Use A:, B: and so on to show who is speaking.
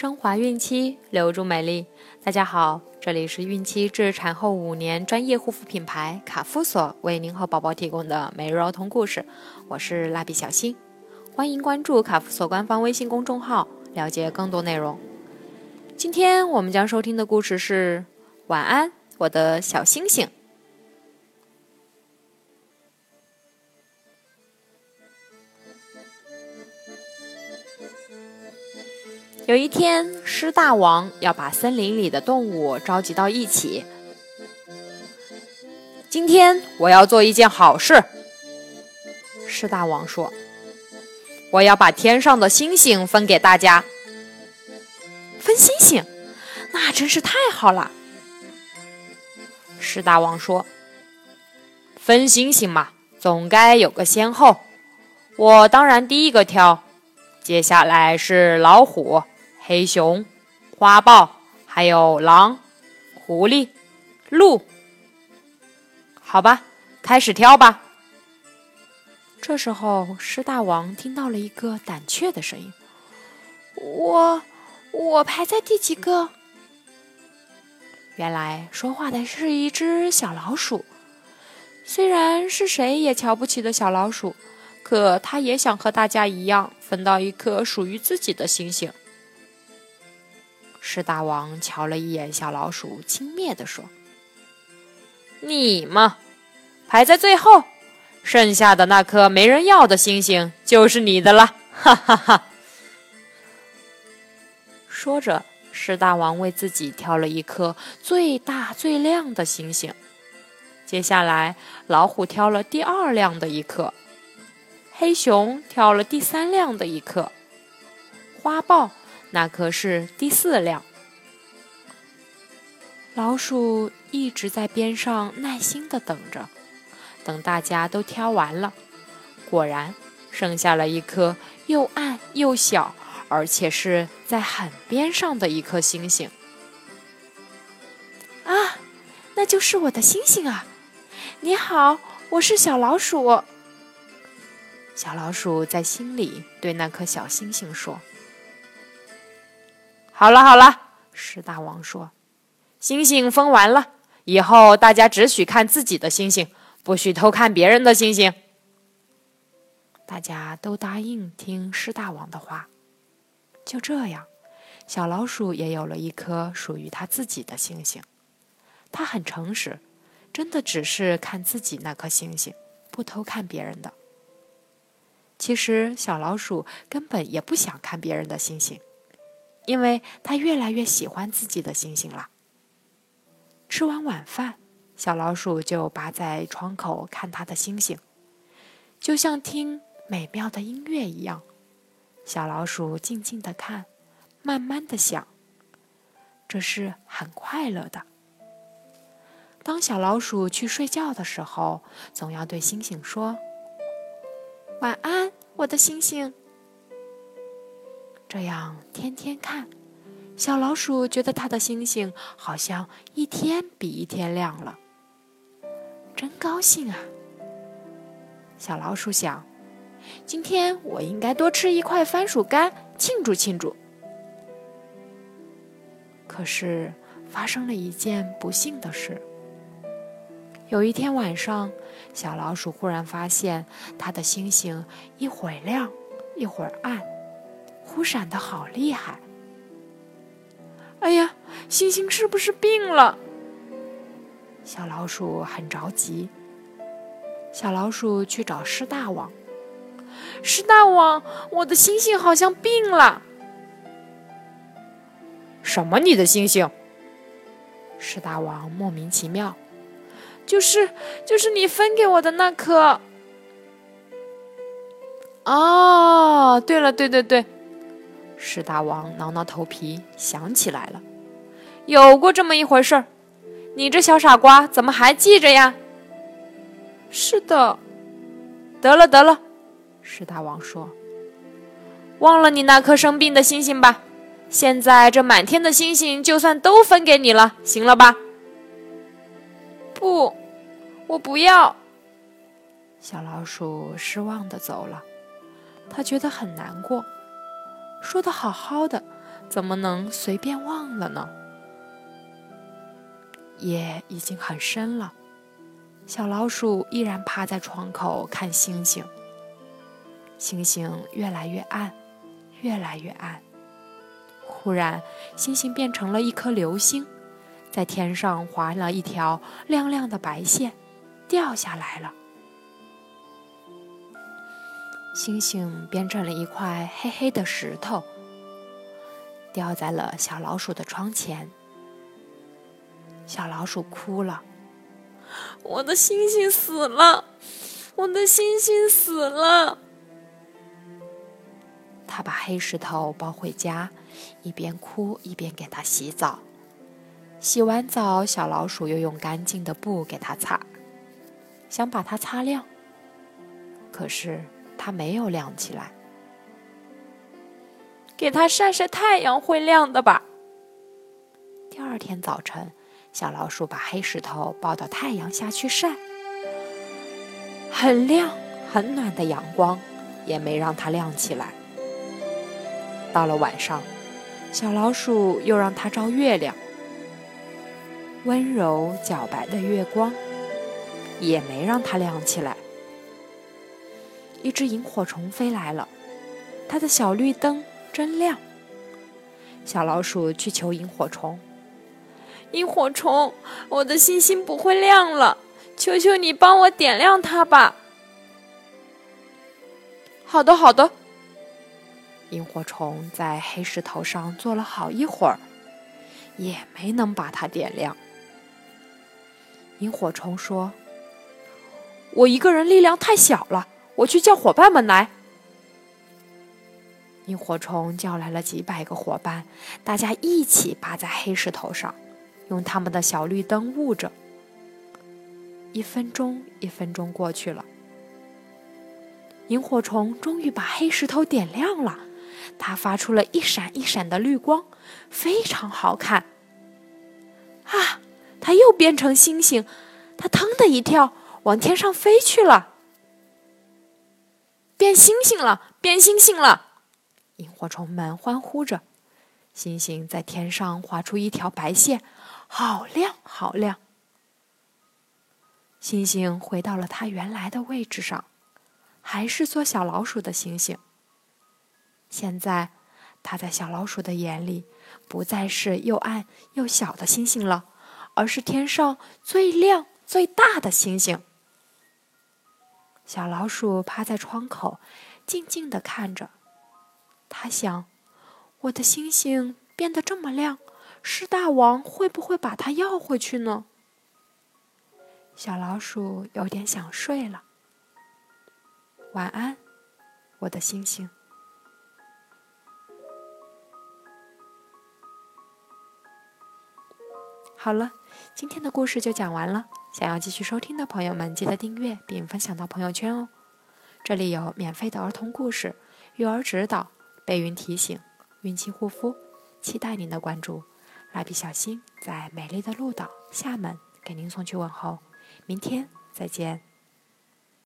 A: 升华孕期，留住美丽。大家好，这里是孕期至产后五年专业护肤品牌卡夫索为您和宝宝提供的每日儿童故事。我是蜡笔小新，欢迎关注卡夫索官方微信公众号，了解更多内容。今天我们将收听的故事是：晚安，我的小星星。有一天，狮大王要把森林里的动物召集到一起。今天我要做一件好事，狮大王说：“我要把天上的星星分给大家。”分星星，那真是太好了。狮大王说：“分星星嘛，总该有个先后。我当然第一个挑，接下来是老虎。”黑熊、花豹，还有狼、狐狸、鹿，好吧，开始挑吧。这时候，狮大王听到了一个胆怯的声音：“
B: 我，我排在第几个？”
A: 原来说话的是一只小老鼠。虽然是谁也瞧不起的小老鼠，可他也想和大家一样，分到一颗属于自己的星星。狮大王瞧了一眼小老鼠，轻蔑地说：“你嘛，排在最后，剩下的那颗没人要的星星就是你的了。”哈哈哈。说着，狮大王为自己挑了一颗最大最亮的星星。接下来，老虎挑了第二亮的一颗，黑熊挑了第三亮的一颗，花豹。那可是第四辆。老鼠一直在边上耐心的等着，等大家都挑完了，果然剩下了一颗又暗又小，而且是在很边上的一颗星星。
B: 啊，那就是我的星星啊！你好，我是小老鼠。
A: 小老鼠在心里对那颗小星星说。好了好了，狮大王说：“星星分完了以后，大家只许看自己的星星，不许偷看别人的星星。”大家都答应听狮大王的话。就这样，小老鼠也有了一颗属于它自己的星星。它很诚实，真的只是看自己那颗星星，不偷看别人的。其实，小老鼠根本也不想看别人的星星。因为他越来越喜欢自己的星星了。吃完晚饭，小老鼠就扒在窗口看他的星星，就像听美妙的音乐一样。小老鼠静静的看，慢慢的想，这是很快乐的。当小老鼠去睡觉的时候，总要对星星说：“
B: 晚安，我的星星。”
A: 这样天天看，小老鼠觉得它的星星好像一天比一天亮了，真高兴啊！小老鼠想，今天我应该多吃一块番薯干庆祝庆祝。可是发生了一件不幸的事。有一天晚上，小老鼠忽然发现它的星星一会儿亮，一会儿暗。忽闪的好厉害！
B: 哎呀，星星是不是病了？
A: 小老鼠很着急。小老鼠去找狮大王。
B: 狮大王，我的星星好像病了。
A: 什么？你的星星？狮大王莫名其妙。
B: 就是，就是你分给我的那颗。
A: 哦，对了，对对对。狮大王挠挠头皮，想起来了，有过这么一回事儿。你这小傻瓜，怎么还记着呀？
B: 是的，
A: 得了得了，狮大王说：“忘了你那颗生病的星星吧。现在这满天的星星，就算都分给你了，行了吧？”
B: 不，我不要。
A: 小老鼠失望的走了，他觉得很难过。说的好好的，怎么能随便忘了呢？夜已经很深了，小老鼠依然趴在窗口看星星。星星越来越暗，越来越暗。忽然，星星变成了一颗流星，在天上划了一条亮亮的白线，掉下来了。星星变成了一块黑黑的石头，掉在了小老鼠的窗前。小老鼠哭了：“
B: 我的星星死了，我的星星死了。”
A: 他把黑石头抱回家，一边哭一边给它洗澡。洗完澡，小老鼠又用干净的布给它擦，想把它擦亮。可是它没有亮起来。
B: 给它晒晒太阳会亮的吧。
A: 第二天早晨，小老鼠把黑石头抱到太阳下去晒，很亮很暖的阳光也没让它亮起来。到了晚上，小老鼠又让它照月亮。温柔皎白的月光也没让它亮起来。一只萤火虫飞来了，它的小绿灯真亮。小老鼠去求萤火虫：“
B: 萤火虫，我的星星不会亮了，求求你帮我点亮它吧。”“
A: 好的，好的。”萤火虫在黑石头上坐了好一会儿，也没能把它点亮。萤火虫说：“我一个人力量太小了，我去叫伙伴们来。”萤火虫叫来了几百个伙伴，大家一起扒在黑石头上，用他们的小绿灯捂着。一分钟一分钟过去了，萤火虫终于把黑石头点亮了。它发出了一闪一闪的绿光，非常好看。啊！它又变成星星，它腾的一跳，往天上飞去了。
B: 变星星了，变星星了！
A: 萤火虫们欢呼着。星星在天上划出一条白线，好亮，好亮。星星回到了它原来的位置上，还是做小老鼠的星星。现在，它在小老鼠的眼里，不再是又暗又小的星星了，而是天上最亮最大的星星。小老鼠趴在窗口，静静地看着。它想：我的星星变得这么亮，狮大王会不会把它要回去呢？小老鼠有点想睡了。晚安，我的星星。好了，今天的故事就讲完了。想要继续收听的朋友们，记得订阅并分享到朋友圈哦。这里有免费的儿童故事、育儿指导、备孕提醒、孕期护肤，期待您的关注。蜡笔小新在美丽的鹭岛厦门给您送去问候，明天再见。